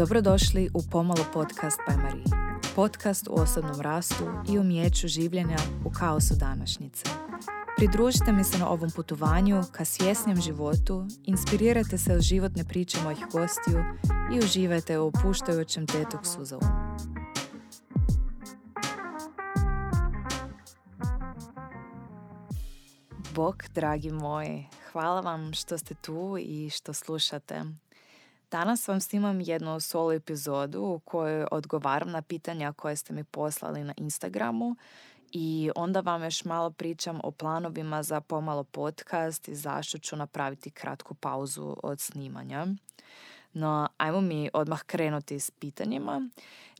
Dobrodošli u Pomalo podcast by Marie. Podcast u osobnom rastu i umijeću življenja u kaosu današnjice. Pridružite mi se na ovom putovanju ka svjesnijem životu, inspirirajte se od životne priče mojih gostiju i uživajte u opuštajućem tetok suzovu. Bog, dragi moji, hvala vam što ste tu i što slušate. Danas vam snimam jednu solo epizodu u kojoj odgovaram na pitanja koje ste mi poslali na Instagramu i onda vam još malo pričam o planovima za pomalo podcast i zašto ću napraviti kratku pauzu od snimanja. No, ajmo mi odmah krenuti s pitanjima.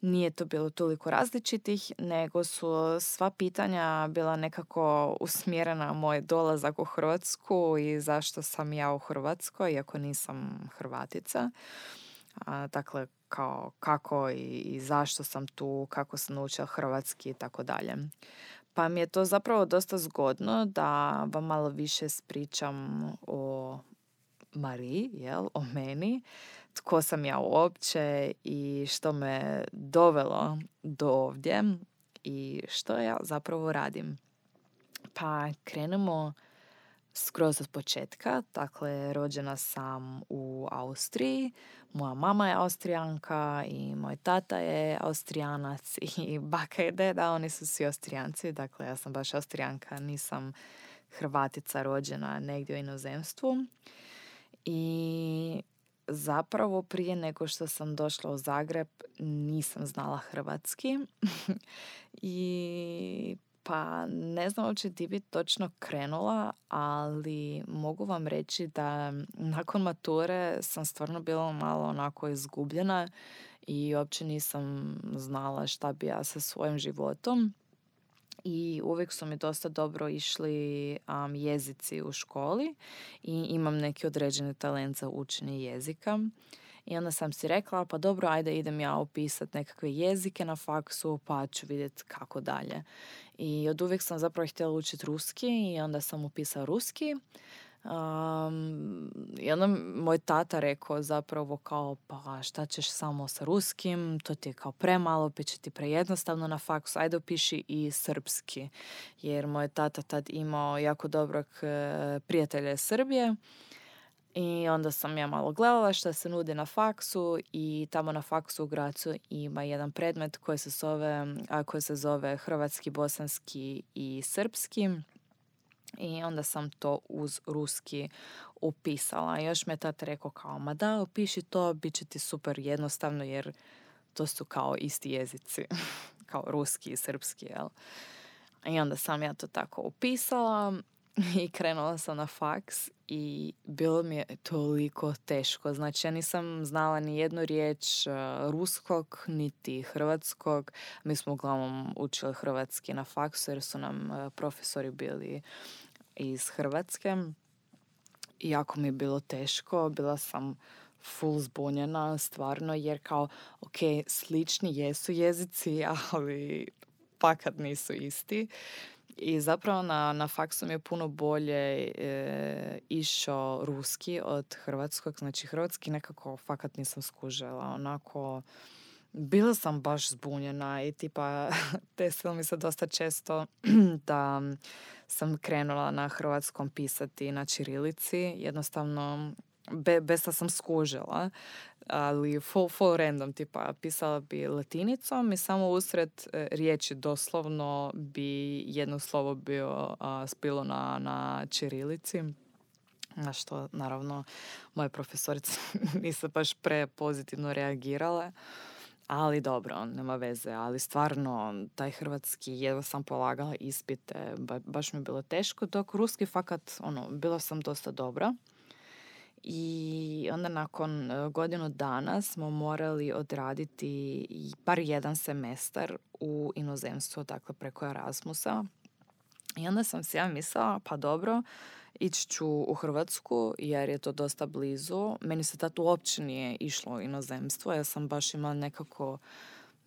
Nije to bilo toliko različitih, nego su sva pitanja bila nekako usmjerena moj dolazak u Hrvatsku i zašto sam ja u Hrvatskoj, iako nisam Hrvatica. A, dakle, kao kako i, zašto sam tu, kako sam naučila hrvatski i tako dalje. Pa mi je to zapravo dosta zgodno da vam malo više spričam o Mariji, jel, o meni, tko sam ja uopće i što me dovelo do ovdje i što ja zapravo radim. Pa krenemo skroz od početka. Dakle, rođena sam u Austriji. Moja mama je Austrijanka i moj tata je Austrijanac i baka i deda, oni su svi Austrijanci. Dakle, ja sam baš Austrijanka, nisam Hrvatica rođena negdje u inozemstvu. I zapravo prije nego što sam došla u Zagreb nisam znala hrvatski i pa ne znam uopće di bi točno krenula, ali mogu vam reći da nakon mature sam stvarno bila malo onako izgubljena i uopće nisam znala šta bi ja sa svojim životom i uvijek su mi dosta dobro išli um, jezici u školi i imam neki određeni talent za učenje jezika. I onda sam si rekla, pa dobro, ajde idem ja upisati nekakve jezike na faksu, pa ću vidjeti kako dalje. I od uvijek sam zapravo htjela učiti ruski i onda sam upisala ruski. Um, onda moj tata rekao zapravo kao pa šta ćeš samo sa ruskim, to ti je kao premalo, bit će ti prejednostavno na faksu, ajde upiši i srpski. Jer moj tata tad imao jako dobrog e, prijatelja iz Srbije. I onda sam ja malo gledala šta se nudi na faksu i tamo na faksu u Gracu ima jedan predmet koji se zove, a koji se zove hrvatski, bosanski i srpski i onda sam to uz ruski upisala. Još me tad rekao kao, ma da, upiši to, bit će ti super jednostavno jer to su kao isti jezici, kao ruski i srpski, jel? I onda sam ja to tako upisala i krenula sam na faks i bilo mi je toliko teško. Znači ja nisam znala ni jednu riječ uh, ruskog niti hrvatskog. Mi smo uglavnom učili hrvatski na faksu jer su nam uh, profesori bili iz Hrvatske. Iako mi je bilo teško, bila sam full zbunjena stvarno jer kao ok, slični jesu jezici, ali pakat nisu isti. I zapravo na, na faksu mi je puno bolje e, išao ruski od hrvatskog. Znači hrvatski nekako fakat nisam skužela. Onako, bila sam baš zbunjena i tipa desilo mi se dosta često da sam krenula na hrvatskom pisati na čirilici. Jednostavno, be, bez da sam skužila, ali full, full random, tipa pisala bi latinicom i samo usred e, riječi doslovno bi jedno slovo bio a, spilo na, na čirilici. Na što, naravno, moje profesorice nisu baš pre pozitivno reagirale. Ali dobro, nema veze, ali stvarno taj hrvatski jedva sam polagala ispite, baš mi je bilo teško, dok ruski fakat, ono, bila sam dosta dobra. I onda nakon e, godinu dana smo morali odraditi bar jedan semestar u inozemstvu, dakle preko Erasmusa. I onda sam si ja mislila, pa dobro, ići ću u Hrvatsku jer je to dosta blizu. Meni se tad uopće nije išlo u inozemstvo. Ja sam baš imala nekako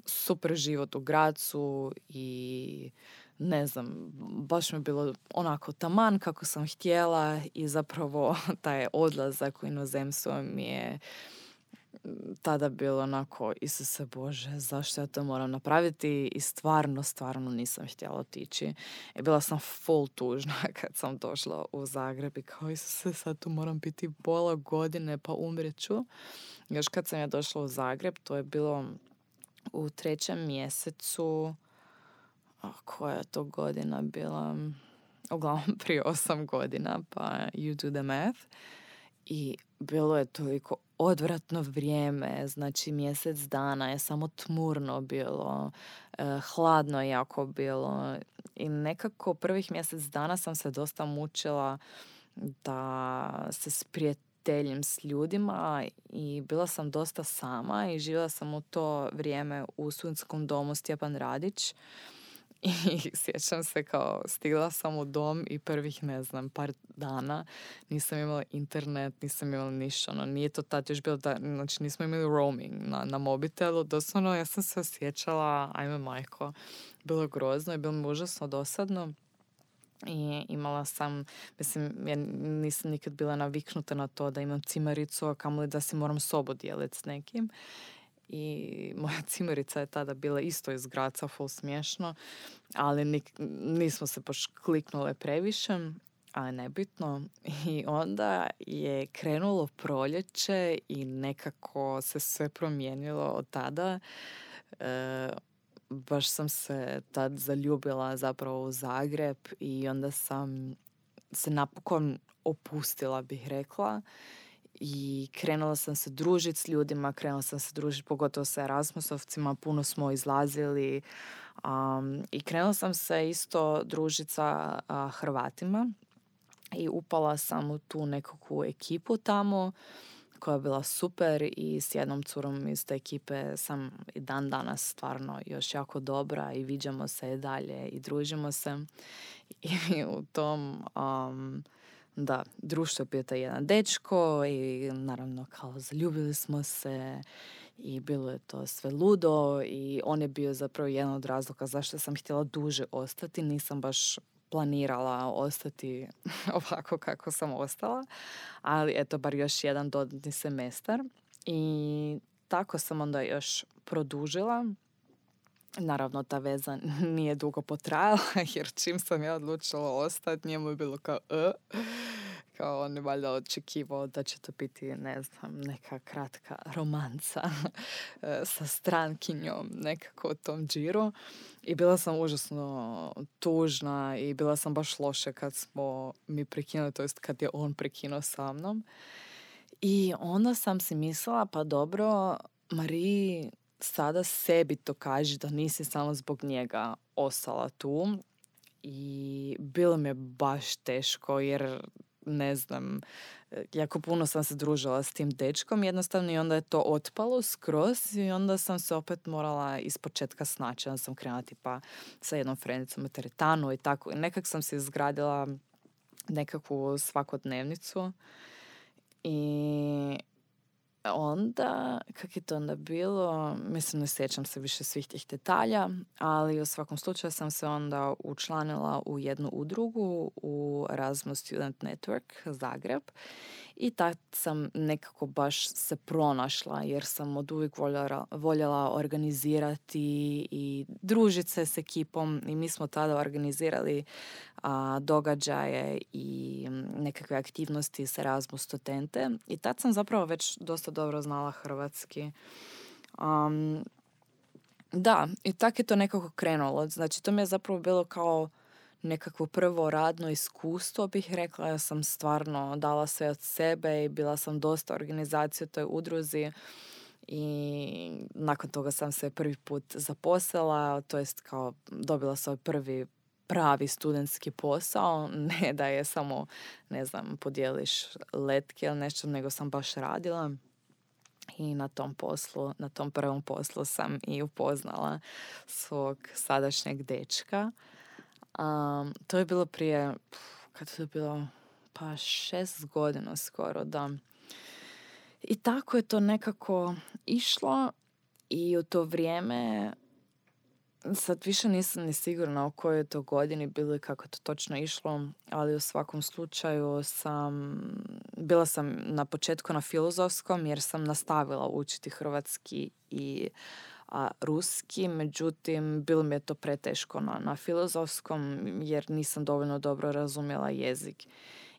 super život u Gracu i ne znam, baš mi je bilo onako taman kako sam htjela i zapravo taj odlazak u inozemstvo mi je tada bilo onako, Isuse Bože, zašto ja to moram napraviti? I stvarno, stvarno nisam htjela otići. I bila sam full tužna kad sam došla u Zagreb i kao, Isuse, sad tu moram biti pola godine pa umreću. Još kad sam ja došla u Zagreb, to je bilo u trećem mjesecu, a koja je to godina bila? Uglavnom prije osam godina, pa you do the math. I bilo je toliko odvratno vrijeme, znači mjesec dana je samo tmurno bilo, eh, hladno je jako bilo i nekako prvih mjesec dana sam se dosta mučila da se sprijateljim s ljudima i bila sam dosta sama i živjela sam u to vrijeme u studentskom domu Stjepan Radić i sjećam se kao stigla sam u dom i prvih ne znam par dana nisam imala internet, nisam imala ništa, ono nije to tad još bilo da, znači nismo imali roaming na, na mobitelu, doslovno ja sam se osjećala, ajme majko, bilo grozno i bilo mi užasno dosadno i imala sam, mislim, ja nisam nikad bila naviknuta na to da imam cimaricu, a kamoli da si moram sobu dijeliti s nekim i moja cimerica je tada bila isto iz Graca, full smiješno, ali nismo se baš kliknule previše, ali nebitno. I onda je krenulo proljeće i nekako se sve promijenilo od tada. E, baš sam se tad zaljubila zapravo u Zagreb i onda sam se napokon opustila bih rekla i krenula sam se družiti s ljudima, krenula sam se družiti pogotovo sa Erasmusovcima, puno smo izlazili um, i krenula sam se isto družiti sa Hrvatima i upala sam u tu nekakvu ekipu tamo koja je bila super i s jednom curom iz te ekipe sam i dan danas stvarno još jako dobra i viđamo se dalje i družimo se. I u tom um, da, društvo bio taj jedan dečko i naravno kao zaljubili smo se i bilo je to sve ludo i on je bio zapravo jedan od razloga zašto sam htjela duže ostati. Nisam baš planirala ostati ovako kako sam ostala, ali eto bar još jedan dodatni semestar i tako sam onda još produžila Naravno, ta veza nije dugo potrajala, jer čim sam ja odlučila ostati, njemu je bilo kao e. Kao on je valjda očekivao da će to biti, ne znam, neka kratka romanca e, sa strankinjom nekako u tom džiru. I bila sam užasno tužna i bila sam baš loše kad smo mi prekinuli, to jest kad je on prekinuo sa mnom. I onda sam si mislila, pa dobro, Mariji, sada sebi to kaži da nisi samo zbog njega ostala tu i bilo mi je baš teško jer ne znam, jako puno sam se družila s tim dečkom jednostavno i onda je to otpalo skroz i onda sam se opet morala iz početka snaći. Onda sam krenula tipa sa jednom frendicom u teretanu i tako. I nekak sam se izgradila nekakvu svakodnevnicu i onda, kak je to onda bilo, mislim ne sjećam se više svih tih detalja, ali u svakom slučaju sam se onda učlanila u jednu udrugu u Erasmus Student Network Zagreb i tad sam nekako baš se pronašla jer sam od uvijek voljela, voljela organizirati i družiti se s ekipom i mi smo tada organizirali a, događaje i nekakve aktivnosti s Erasmus studente i tad sam zapravo već dosta dobro znala hrvatski. Um, da, i tako je to nekako krenulo. Znači, to mi je zapravo bilo kao nekakvo prvo radno iskustvo bih rekla. Ja sam stvarno dala sve od sebe i bila sam dosta organizacija u toj udruzi i nakon toga sam se prvi put zaposlila, to jest kao dobila svoj prvi pravi studentski posao, ne da je samo, ne znam, podijeliš letke ili nešto, nego sam baš radila. I na tom poslu, na tom prvom poslu sam i upoznala svog sadašnjeg dečka Um, to je bilo prije, kad je bilo, pa šest godina skoro, da. I tako je to nekako išlo i u to vrijeme sad više nisam ni sigurna o kojoj je to godini bili kako je to točno išlo, ali u svakom slučaju sam, bila sam na početku na filozofskom jer sam nastavila učiti hrvatski i a, ruski, međutim bilo mi je to preteško na, na filozofskom jer nisam dovoljno dobro razumjela jezik.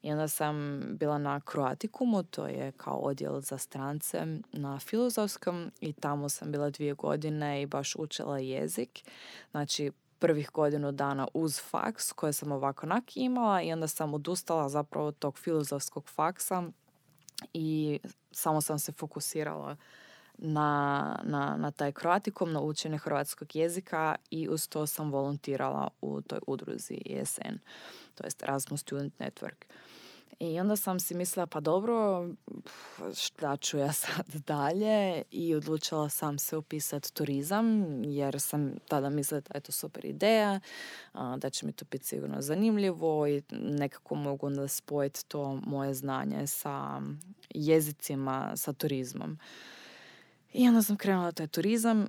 I onda sam bila na Kroatikumu, to je kao odjel za strance na filozofskom i tamo sam bila dvije godine i baš učila jezik. Znači prvih godinu dana uz faks koje sam ovako nak imala i onda sam odustala zapravo tog filozofskog faksa i samo sam se fokusirala na, na, na taj kroatikom, na učenje hrvatskog jezika i uz to sam volontirala u toj udruzi ESN, to jest Erasmus Student Network. I onda sam si mislila, pa dobro, šta ću ja sad dalje i odlučila sam se upisati turizam jer sam tada mislila da je to super ideja, da će mi to biti sigurno zanimljivo i nekako mogu onda spojiti to moje znanje sa jezicima, sa turizmom. I onda sam krenula taj turizam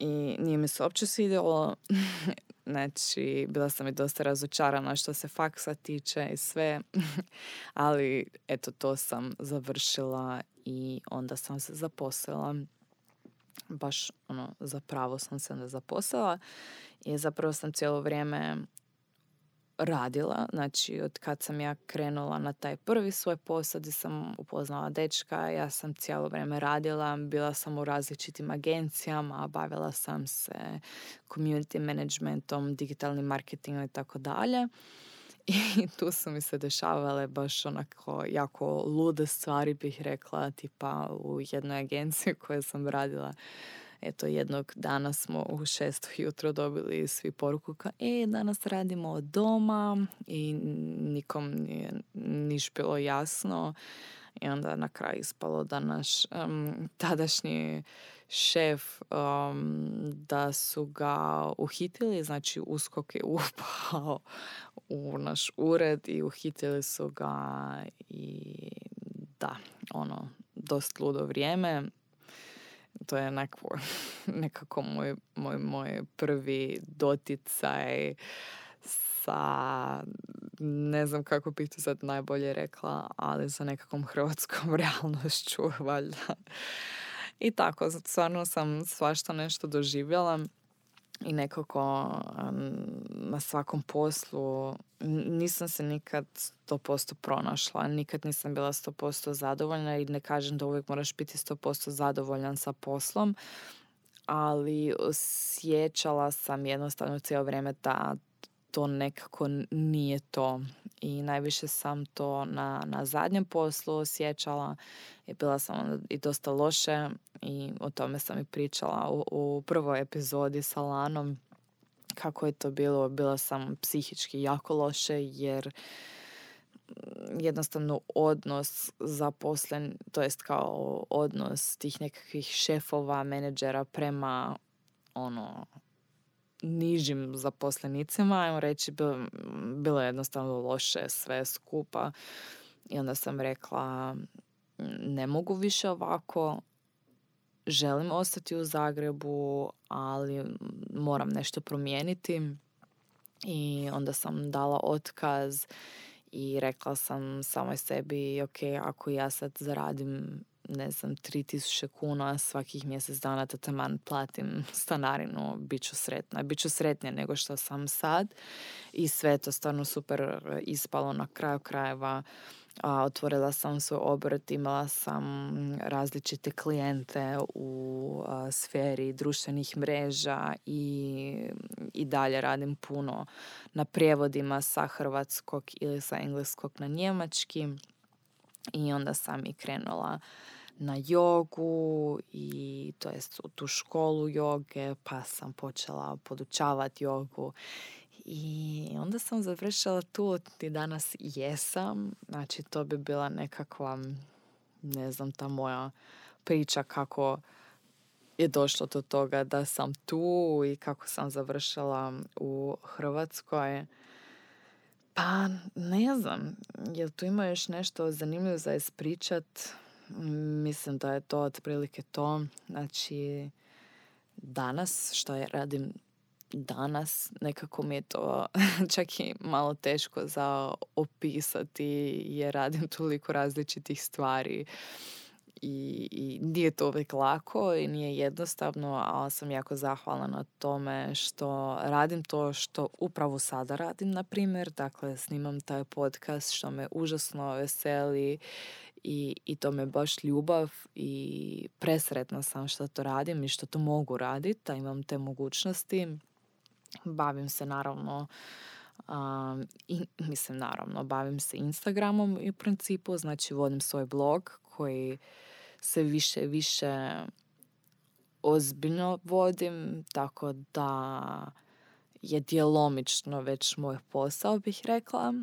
i nije mi se uopće svidjelo. znači, bila sam i dosta razočarana što se faksa tiče i sve. Ali, eto, to sam završila i onda sam se zaposlila. Baš, ono, zapravo sam se onda zaposlila. I zapravo sam cijelo vrijeme radila, znači od kad sam ja krenula na taj prvi svoj posao gdje sam upoznala dečka, ja sam cijelo vrijeme radila, bila sam u različitim agencijama, bavila sam se community managementom, digitalnim marketingom i tako dalje. I tu su mi se dešavale baš onako jako lude stvari bih rekla, tipa u jednoj agenciji koju sam radila eto jednog dana smo u šest jutro dobili svi poruku kao e danas radimo od doma i nikom nije niš bilo jasno. I onda na kraju ispalo da naš tadašnji šef da su ga uhitili, znači uskok je upao u naš ured i uhitili su ga i da, ono, dost ludo vrijeme to je nekako, nekako moj, moj, moj prvi doticaj sa, ne znam kako bih to sad najbolje rekla, ali sa nekakvom hrvatskom realnošću, valjda. I tako, stvarno sam svašta nešto doživjela i nekako na svakom poslu nisam se nikad 100% pronašla, nikad nisam bila 100% zadovoljna i ne kažem da uvijek moraš biti 100% zadovoljan sa poslom, ali osjećala sam jednostavno cijelo vrijeme da to nekako nije to i najviše sam to na, na zadnjem poslu osjećala i bila sam i dosta loše i o tome sam i pričala u, u prvoj epizodi sa Lanom kako je to bilo. Bila sam psihički jako loše jer mm, jednostavno odnos zaposlen, to jest kao odnos tih nekakvih šefova, menadžera prema ono nižim zaposlenicima, ajmo reći, bilo, je jednostavno loše sve skupa. I onda sam rekla, ne mogu više ovako, želim ostati u Zagrebu, ali moram nešto promijeniti. I onda sam dala otkaz i rekla sam samoj sebi, ok, ako ja sad zaradim ne znam, 3000 kuna svakih mjesec dana da taman platim stanarinu, bit ću sretna. Bit ću sretnija nego što sam sad i sve to stvarno super ispalo na kraju krajeva. A, otvorila sam svoj obrt, imala sam različite klijente u sferi društvenih mreža i, i dalje radim puno na prijevodima sa hrvatskog ili sa engleskog na njemački. I onda sam i krenula na jogu i to jest u tu školu joge pa sam počela podučavati jogu i onda sam završila tu i danas jesam. Znači to bi bila nekakva, ne znam, ta moja priča kako je došlo do toga da sam tu i kako sam završila u Hrvatskoj. Pa ne znam, jel tu ima još nešto zanimljivo za ispričat? Mislim da je to otprilike to. Znači, danas što je radim danas nekako mi je to čak i malo teško za opisati jer radim toliko različitih stvari i, i nije to uvijek lako i nije jednostavno, ali sam jako zahvalna na tome što radim to što upravo sada radim, na primjer. Dakle, snimam taj podcast što me užasno veseli i, i to me baš ljubav i presretna sam što to radim i što to mogu raditi, da imam te mogućnosti. Bavim se naravno Um, i, mislim, naravno, bavim se Instagramom i u principu, znači vodim svoj blog koji se više više ozbiljno vodim, tako da je djelomično već moj posao, bih rekla.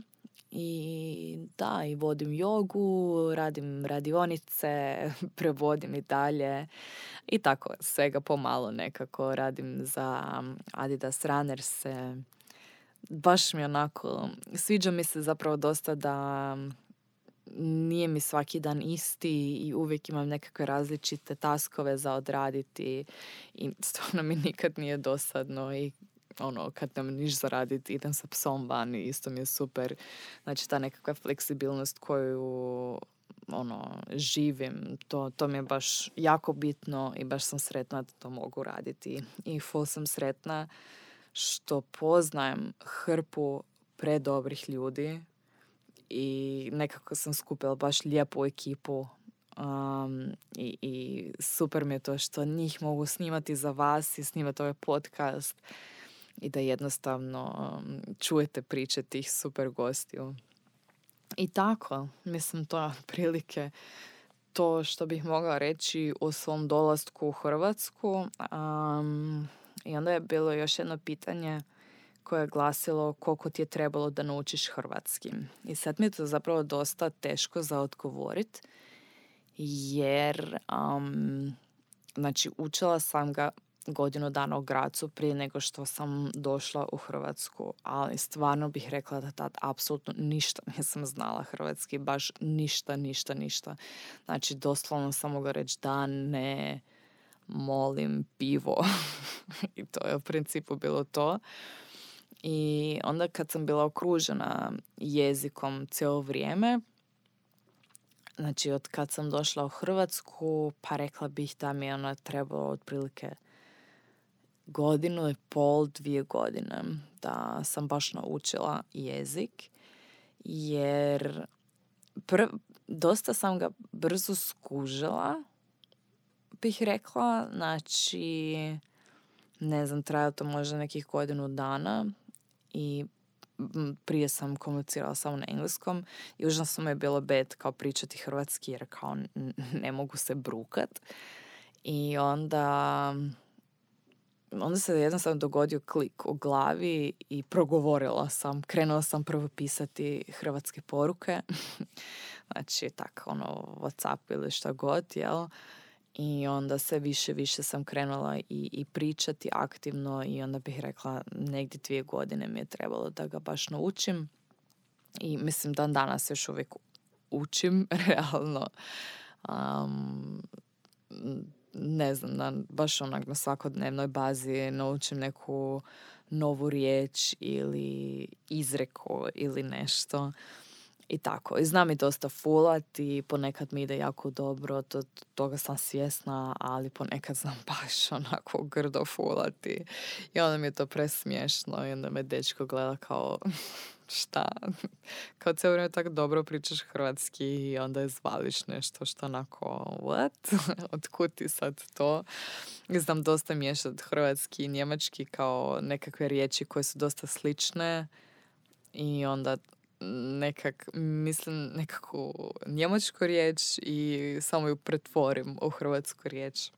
I da, i vodim jogu, radim radionice, prevodim i dalje i tako svega pomalo nekako radim za Adidas Runners. Baš mi onako, sviđa mi se zapravo dosta da nije mi svaki dan isti i uvijek imam nekakve različite taskove za odraditi i stvarno mi nikad nije dosadno i ono, kad nemam niš za raditi, idem sa psom van i isto mi je super. Znači, ta nekakva fleksibilnost koju ono, živim, to, to mi je baš jako bitno i baš sam sretna da to mogu raditi. I full sam sretna što poznajem hrpu predobrih ljudi i nekako sam skupila baš lijepu ekipu um, i, i super mi je to što njih mogu snimati za vas i snimati ovaj podcast i da jednostavno um, čujete priče tih super gostiju. I tako, mislim to prilike to što bih mogla reći o svom dolasku u Hrvatsku. Um, I onda je bilo još jedno pitanje koje je glasilo koliko ti je trebalo da naučiš hrvatski. I sad mi je to zapravo dosta teško za odgovorit, jer um, znači učila sam ga godinu dana u Gracu prije nego što sam došla u Hrvatsku, ali stvarno bih rekla da tad apsolutno ništa nisam znala hrvatski, baš ništa, ništa, ništa. Znači doslovno sam mogla reći da ne molim pivo i to je u principu bilo to. I onda kad sam bila okružena jezikom cijelo vrijeme, znači od kad sam došla u Hrvatsku, pa rekla bih da mi je ona trebalo otprilike godinu i pol, dvije godine da sam baš naučila jezik, jer dosta sam ga brzo skužila, bih rekla, znači ne znam, trajalo to možda nekih godinu dana i prije sam komunicirala samo na engleskom i užasno mi je bilo bed kao pričati hrvatski jer kao ne mogu se brukat. I onda onda se jednostavno dogodio klik u glavi i progovorila sam. Krenula sam prvo pisati hrvatske poruke. znači, tako, ono, Whatsapp ili šta god, jel? I onda se više, više sam krenula i, i pričati aktivno i onda bih rekla negdje dvije godine mi je trebalo da ga baš naučim. I mislim da danas još uvijek učim realno. Um, ne znam, da baš onak na svakodnevnoj bazi naučim neku novu riječ ili izreku ili nešto i tako. I znam i dosta fulat i ponekad mi ide jako dobro, to, toga sam svjesna, ali ponekad znam baš onako grdo fulati. I onda mi je to presmiješno i onda me dečko gleda kao šta? Kao cijelo vrijeme tako dobro pričaš hrvatski i onda zvališ nešto što onako what? Otkud ti sad to? Znam dosta miješati hrvatski i njemački kao nekakve riječi koje su dosta slične i onda nekak, mislim, nekakvu njemačku riječ i samo ju pretvorim u hrvatsku riječ.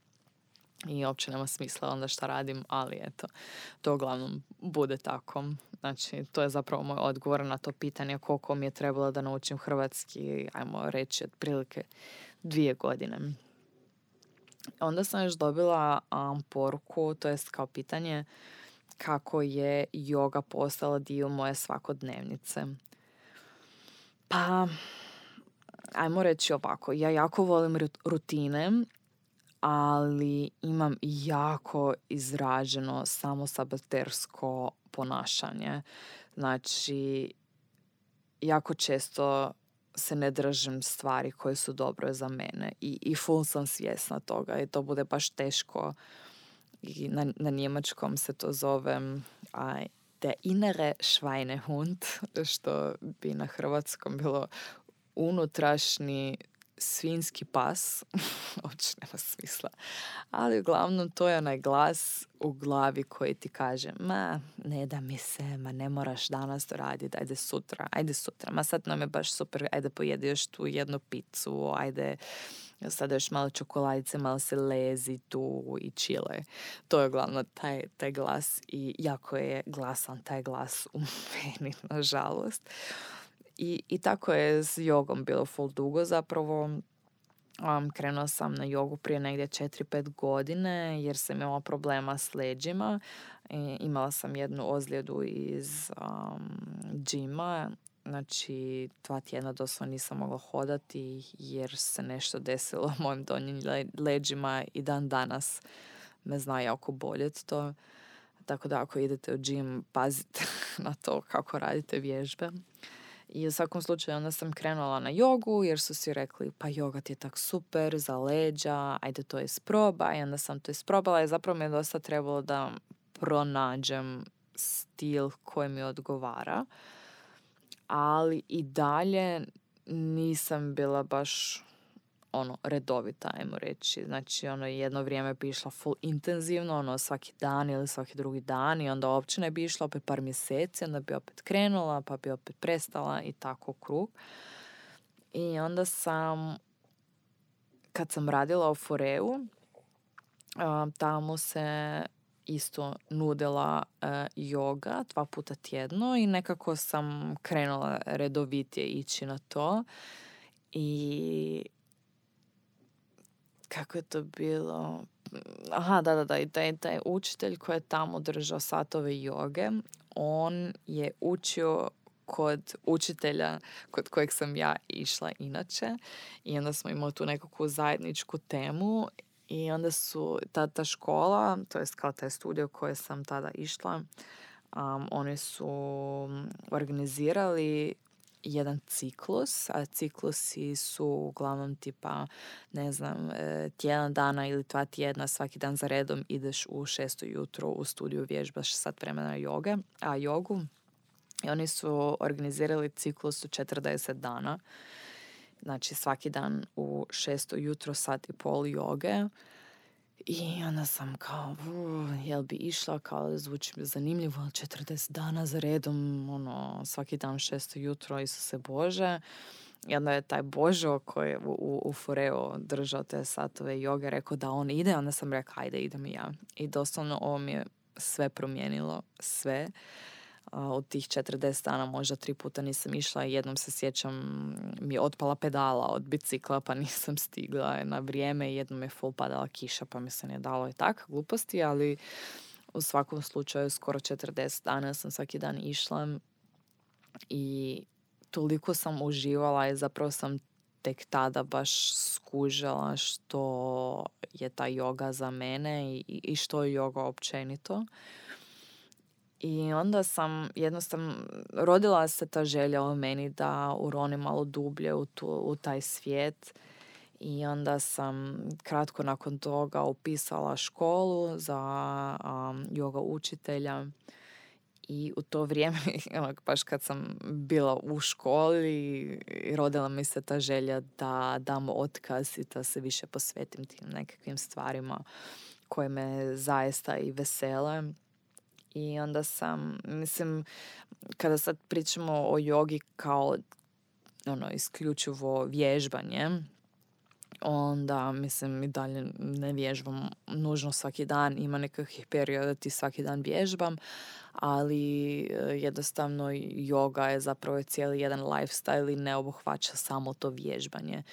I uopće nema smisla onda šta radim, ali eto, to uglavnom bude tako. Znači, to je zapravo moj odgovor na to pitanje koliko mi je trebalo da naučim hrvatski, ajmo reći, otprilike dvije godine. Onda sam još dobila um, poruku, to jest kao pitanje, kako je yoga postala dio moje svakodnevnice. Pa, ajmo reći ovako, ja jako volim rutine, ali imam jako izraženo samosabotersko ponašanje. Znači, jako često se ne držim stvari koje su dobre za mene i, i full sam svjesna toga i to bude baš teško i na, na njemačkom se to zove der innere Schweinehund, što bi na hrvatskom bilo unutrašnji svinski pas, uopće nema smisla, ali uglavnom to je onaj glas u glavi koji ti kaže ma ne da mi se, ma ne moraš danas to raditi, ajde sutra, ajde sutra, ma sad nam je baš super, ajde pojedi još tu jednu picu, ajde sada još malo čokoladice, malo se lezi tu i čile. To je uglavnom taj, taj glas i jako je glasan taj glas u meni, nažalost. I, I tako je s jogom bilo full dugo zapravo. Um, krenula sam na jogu prije negdje 4-5 godine jer sam imala problema s leđima. I imala sam jednu ozljedu iz džima. Znači, dva tjedna doslovno nisam mogla hodati jer se nešto desilo mojim donjim leđima i dan danas me zna jako boljet to. Tako da ako idete u džim, pazite na to kako radite vježbe. I u svakom slučaju onda sam krenula na jogu jer su svi rekli pa joga ti je tak super za leđa, ajde to isprobaj. I onda sam to isprobala i zapravo mi je dosta trebalo da pronađem stil koji mi odgovara. Ali i dalje nisam bila baš ono redovita, ajmo reći. Znači, ono, jedno vrijeme bi išla full intenzivno, ono, svaki dan ili svaki drugi dan i onda uopće ne bi išla opet par mjeseci, onda bi opet krenula, pa bi opet prestala i tako krug. I onda sam, kad sam radila u Foreu, tamo se isto nudila uh, joga dva puta tjedno i nekako sam krenula redovitije ići na to i kako je to bilo? Aha, da, da, da. I taj, taj učitelj koji je tamo držao satove joge, on je učio kod učitelja kod kojeg sam ja išla inače i onda smo imali tu nekakvu zajedničku temu i onda su ta, ta škola, to jest kao taj studio koje sam tada išla, um, oni su organizirali jedan ciklus, a ciklusi su uglavnom tipa, ne znam, e, tjedan dana ili dva tjedna svaki dan za redom ideš u šesto jutro u studiju vježbaš sat vremena joge, a jogu. I oni su organizirali ciklus u 40 dana. Znači svaki dan u šesto jutro sat i pol joge i onda sam kao, jel bi išla, kao zvuči mi zanimljivo, 40 dana za redom, ono, svaki dan šesto jutro, se Bože. I onda je taj Božo koji je u, u Foreo držao te satove joge rekao da on ide, onda sam rekla ajde idem i ja. I doslovno ovo mi je sve promijenilo, sve od tih 40 dana možda tri puta nisam išla i jednom se sjećam mi je otpala pedala od bicikla pa nisam stigla na vrijeme i jednom je full padala kiša pa mi se ne dalo i tak gluposti, ali u svakom slučaju skoro 40 dana sam svaki dan išla i toliko sam uživala i zapravo sam tek tada baš skužila što je ta joga za mene i, i što je joga općenito. I onda sam jednostavno, rodila se ta želja u meni da uronim malo dublje u, tu, u taj svijet. I onda sam kratko nakon toga upisala školu za um, yoga učitelja. I u to vrijeme, baš kad sam bila u školi, rodila mi se ta želja da dam otkaz i da se više posvetim tim nekakvim stvarima koje me zaista i vesele i onda sam, mislim, kada sad pričamo o jogi kao ono, isključivo vježbanje, onda mislim i dalje ne vježbam nužno svaki dan, ima nekakvih perioda ti svaki dan vježbam, ali e, jednostavno yoga je zapravo cijeli jedan lifestyle i ne obuhvaća samo to vježbanje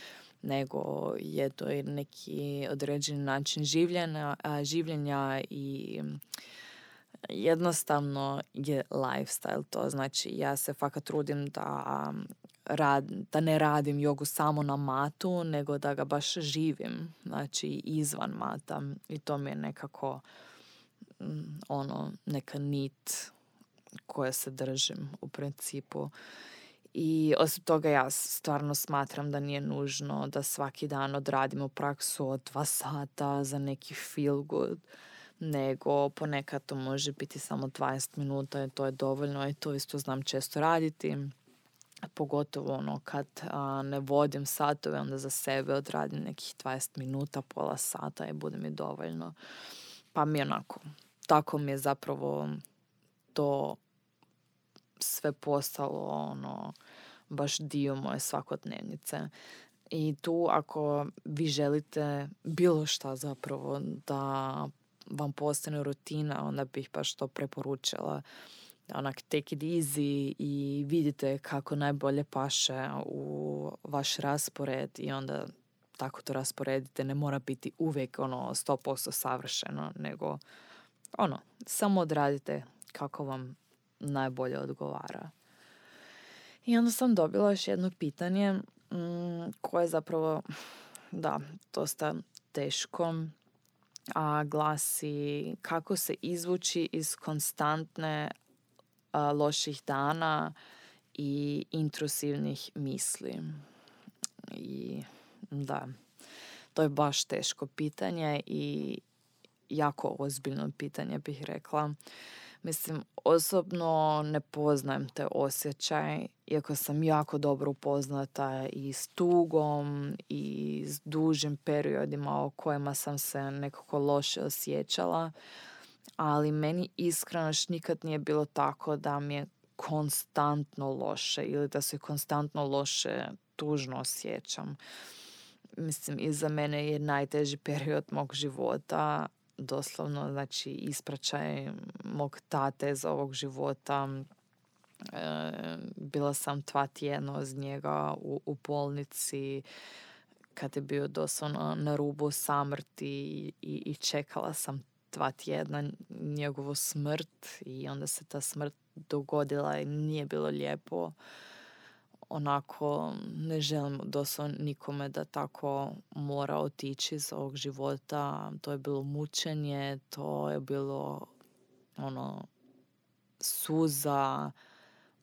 nego je to neki određeni način življenja, življenja i jednostavno je lifestyle to. Znači ja se fakat trudim da rad, da ne radim jogu samo na matu, nego da ga baš živim, znači izvan mata. I to mi je nekako mm, ono, neka nit koje se držim u principu. I osim toga ja stvarno smatram da nije nužno da svaki dan odradimo praksu od dva sata za neki feel good, nego ponekad to može biti samo 20 minuta i to je dovoljno i to isto znam često raditi. Pogotovo ono kad ne vodim satove, onda za sebe odradim nekih 20 minuta, pola sata i bude mi dovoljno. Pa mi onako, tako mi je zapravo to sve postalo ono baš dio moje svakodnevnice. I tu ako vi želite bilo šta zapravo da vam postane rutina, onda bih baš to preporučila. Onak take it easy i vidite kako najbolje paše u vaš raspored i onda tako to rasporedite. Ne mora biti uvijek ono 100% savršeno, nego ono, samo odradite kako vam najbolje odgovara. I onda sam dobila još jedno pitanje mm, koje je zapravo, da, dosta teško, a glasi kako se izvući iz konstantne loših dana i intrusivnih misli. I da, to je baš teško pitanje i jako ozbiljno pitanje bih rekla. Mislim, osobno ne poznajem te osjećaj, iako sam jako dobro upoznata i s tugom i s dužim periodima o kojima sam se nekako loše osjećala, ali meni iskreno nikad nije bilo tako da mi je konstantno loše ili da se konstantno loše tužno osjećam. Mislim, iza mene je najteži period mog života doslovno znači ispraćaj mog tate za ovog života. E, bila sam dva tjedna uz njega u, u bolnici kad je bio doslovno na rubu samrti i, i čekala sam dva tjedna njegovu smrt i onda se ta smrt dogodila i nije bilo lijepo onako ne želim doslovno nikome da tako mora otići iz ovog života. To je bilo mučenje, to je bilo ono suza,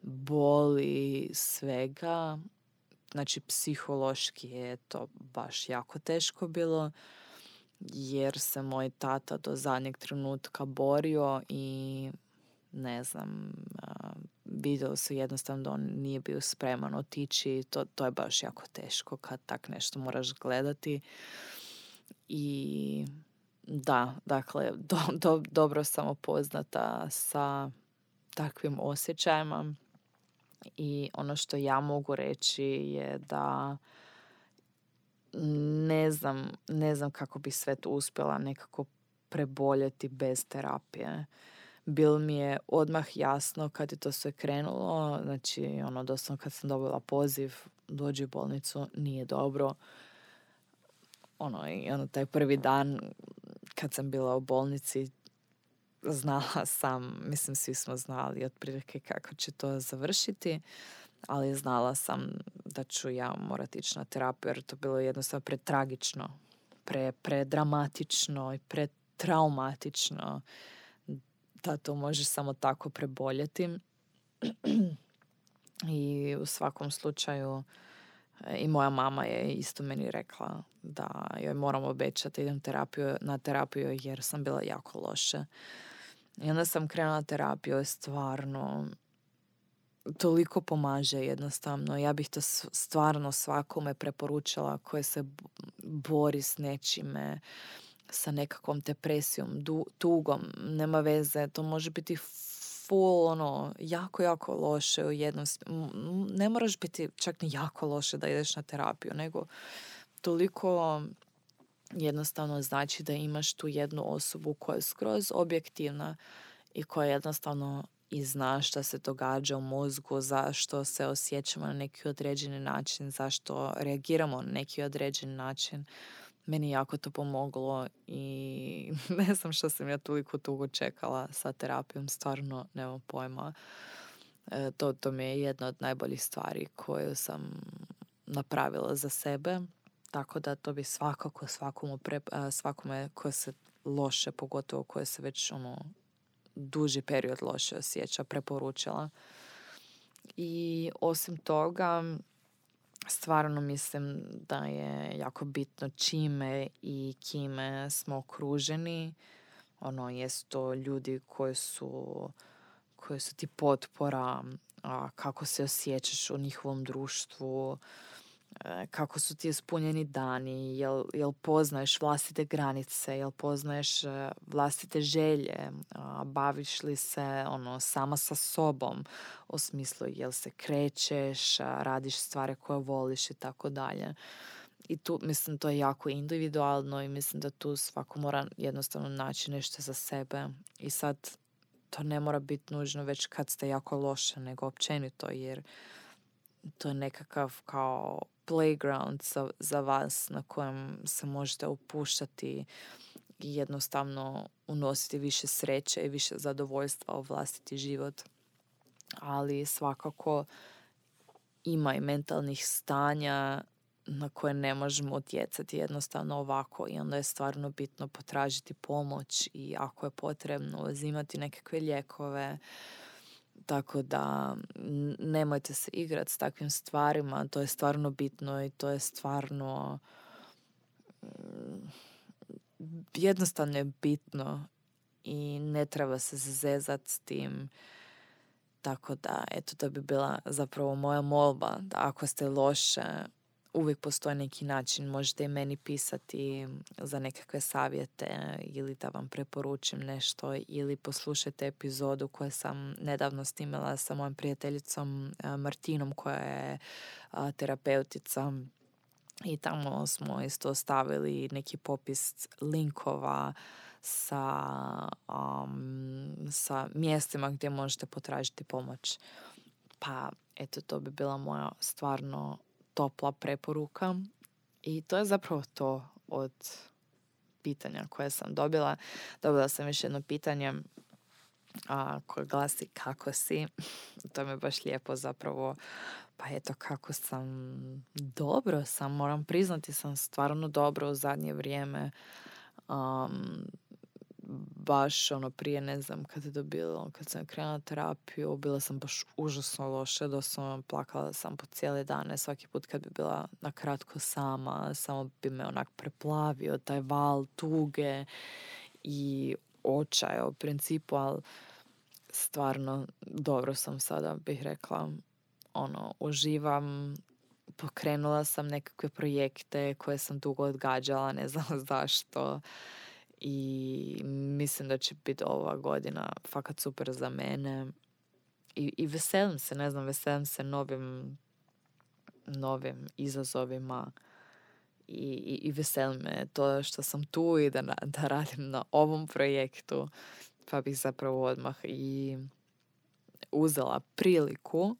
boli, svega. Znači psihološki je to baš jako teško bilo jer se moj tata do zadnjeg trenutka borio i ne znam, vidjeli su jednostavno da on nije bio spreman otići. To, to je baš jako teško kad tak nešto moraš gledati. I da, dakle, do, do, dobro sam upoznata sa takvim osjećajima i ono što ja mogu reći je da ne znam, ne znam kako bi sve to uspjela nekako preboljeti bez terapije bilo mi je odmah jasno kad je to sve krenulo, znači ono doslovno kad sam dobila poziv dođi u bolnicu, nije dobro. Ono, i ono, taj prvi dan kad sam bila u bolnici znala sam, mislim svi smo znali otprilike kako će to završiti, ali znala sam da ću ja morati ići na terapiju jer to bilo jednostavno pretragično, pre, predramatično i pretraumatično da to može samo tako preboljeti. I u svakom slučaju e, i moja mama je isto meni rekla da joj moram obećati idem terapiju, na terapiju jer sam bila jako loše. I onda sam krenula terapiju i stvarno toliko pomaže jednostavno. Ja bih to stvarno svakome preporučila koje se bori s nečime sa nekakvom depresijom, du, tugom, nema veze, to može biti full, ono, jako, jako loše u jednom, ne moraš biti čak ni jako loše da ideš na terapiju, nego toliko jednostavno znači da imaš tu jednu osobu koja je skroz objektivna i koja jednostavno i zna šta se događa u mozgu, zašto se osjećamo na neki određeni način, zašto reagiramo na neki određeni način meni jako to pomoglo i ne znam što sam ja toliko dugo čekala sa terapijom, stvarno nemam pojma. E, to, to mi je jedna od najboljih stvari koju sam napravila za sebe. Tako da to bi svakako svakomu pre, svakome koje se loše, pogotovo koje se već ono duži period loše osjeća, preporučila. I osim toga, stvarno mislim da je jako bitno čime i kime smo okruženi. Ono, jesu to ljudi koji su, koji su ti potpora, a, kako se osjećaš u njihovom društvu, kako su ti ispunjeni dani, jel, jel poznaješ vlastite granice, jel poznaješ e, vlastite želje, baviš li se ono sama sa sobom, u smislu jel se krećeš, radiš stvari koje voliš i tako dalje. I tu mislim to je jako individualno i mislim da tu svako mora jednostavno naći nešto za sebe. I sad to ne mora biti nužno već kad ste jako loše, nego općenito jer to je nekakav kao playground za, za vas na kojem se možete upuštati i jednostavno unositi više sreće i više zadovoljstva u vlastiti život. Ali svakako ima i mentalnih stanja na koje ne možemo utjecati jednostavno ovako i onda je stvarno bitno potražiti pomoć i ako je potrebno uzimati nekakve lijekove, tako da nemojte se igrati s takvim stvarima, to je stvarno bitno i to je stvarno mm, jednostavno je bitno i ne treba se zezati s tim. Tako da, eto, to bi bila zapravo moja molba da ako ste loše, uvijek postoji neki način. Možete i meni pisati za nekakve savjete ili da vam preporučim nešto ili poslušajte epizodu koju sam nedavno snimila sa mojom prijateljicom Martinom koja je terapeutica i tamo smo isto stavili neki popis linkova sa, um, sa mjestima gdje možete potražiti pomoć. Pa eto to bi bila moja stvarno topla preporuka i to je zapravo to od pitanja koje sam dobila. Dobila sam još jedno pitanje a, koje glasi kako si. To mi je baš lijepo zapravo. Pa eto kako sam dobro sam, moram priznati sam stvarno dobro u zadnje vrijeme. Um, baš ono prije ne znam kad je to bilo, kad sam krenula terapiju, bila sam baš užasno loše, doslovno plakala sam po cijele dane, svaki put kad bi bila na kratko sama, samo bi me onak preplavio taj val tuge i očaja u principu, ali stvarno dobro sam sada, bih rekla, ono, uživam, pokrenula sam nekakve projekte koje sam dugo odgađala, ne znam zašto i mislim da će biti ova godina fakat super za mene. I, i veselim se, ne znam, veselim se novim novim izazovima i, i, i veselim me to što sam tu i da, da radim na ovom projektu pa bih zapravo odmah i uzela priliku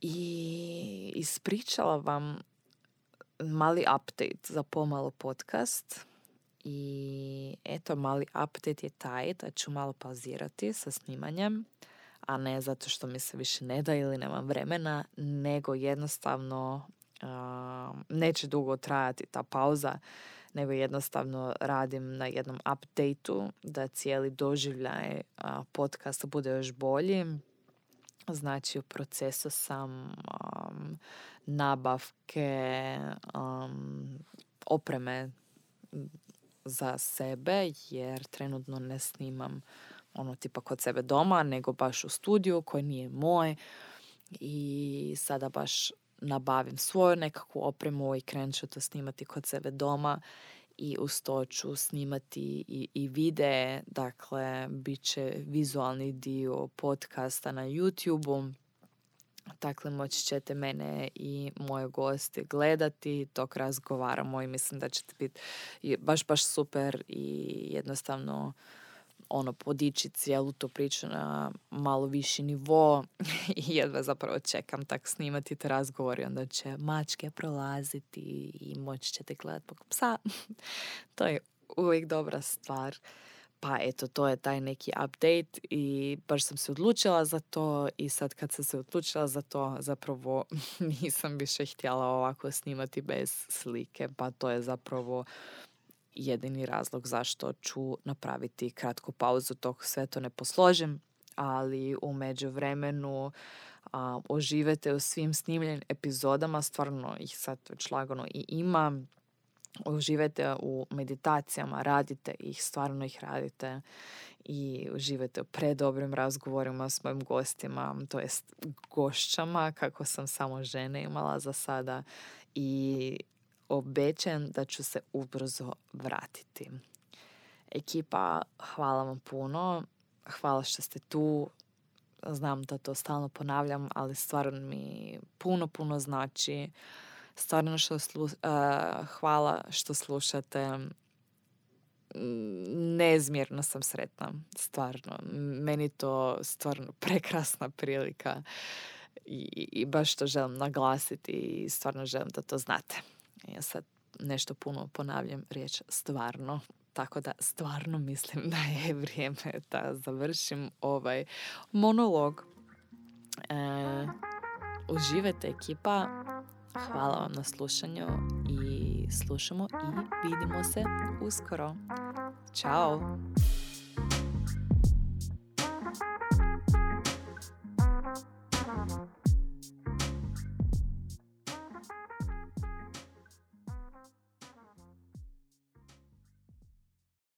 i ispričala vam mali update za pomalo podcast i eto, mali update je taj da ću malo pauzirati sa snimanjem, a ne zato što mi se više ne da ili nemam vremena, nego jednostavno uh, neće dugo trajati ta pauza, nego jednostavno radim na jednom updateu da cijeli doživljaj uh, podcasta bude još bolji. Znači u procesu sam um, nabavke um, opreme za sebe jer trenutno ne snimam ono tipa kod sebe doma nego baš u studiju koji nije moj. I sada baš nabavim svoju nekakvu opremu i krenut ću to snimati kod sebe doma. I uz to ću snimati i, i videe, dakle bit će vizualni dio podcasta na youtube Dakle, moći ćete mene i moje goste gledati dok razgovaramo i mislim da ćete biti baš, baš super i jednostavno ono podići cijelu tu priču na malo viši nivo i jedva zapravo čekam tak snimati te razgovori onda će mačke prolaziti i moći ćete gledati psa. to je uvijek dobra stvar. Pa eto, to je taj neki update i baš sam se odlučila za to i sad kad sam se odlučila za to zapravo nisam više htjela ovako snimati bez slike, pa to je zapravo jedini razlog zašto ću napraviti kratku pauzu dok sve to ne posložim, ali u međuvremenu a, uživete u svim snimljenim epizodama, stvarno ih sad već lagano i ima. Uživajte u meditacijama, radite ih, stvarno ih radite i uživajte u predobrim razgovorima s mojim gostima, to jest gošćama, kako sam samo žene imala za sada i obećajem da ću se ubrzo vratiti. Ekipa, hvala vam puno. Hvala što ste tu. Znam da to stalno ponavljam, ali stvarno mi puno, puno znači. Stvarno što slu, hvala što slušate. Nezmjerno sam sretna, stvarno. Meni to stvarno prekrasna prilika i, i baš to želim naglasiti i stvarno želim da to znate. Ja sad nešto puno ponavljam riječ stvarno, tako da stvarno mislim da je vrijeme da završim ovaj monolog. E, uživajte ekipa, hvala vam na slušanju i slušamo i vidimo se uskoro. Ćao!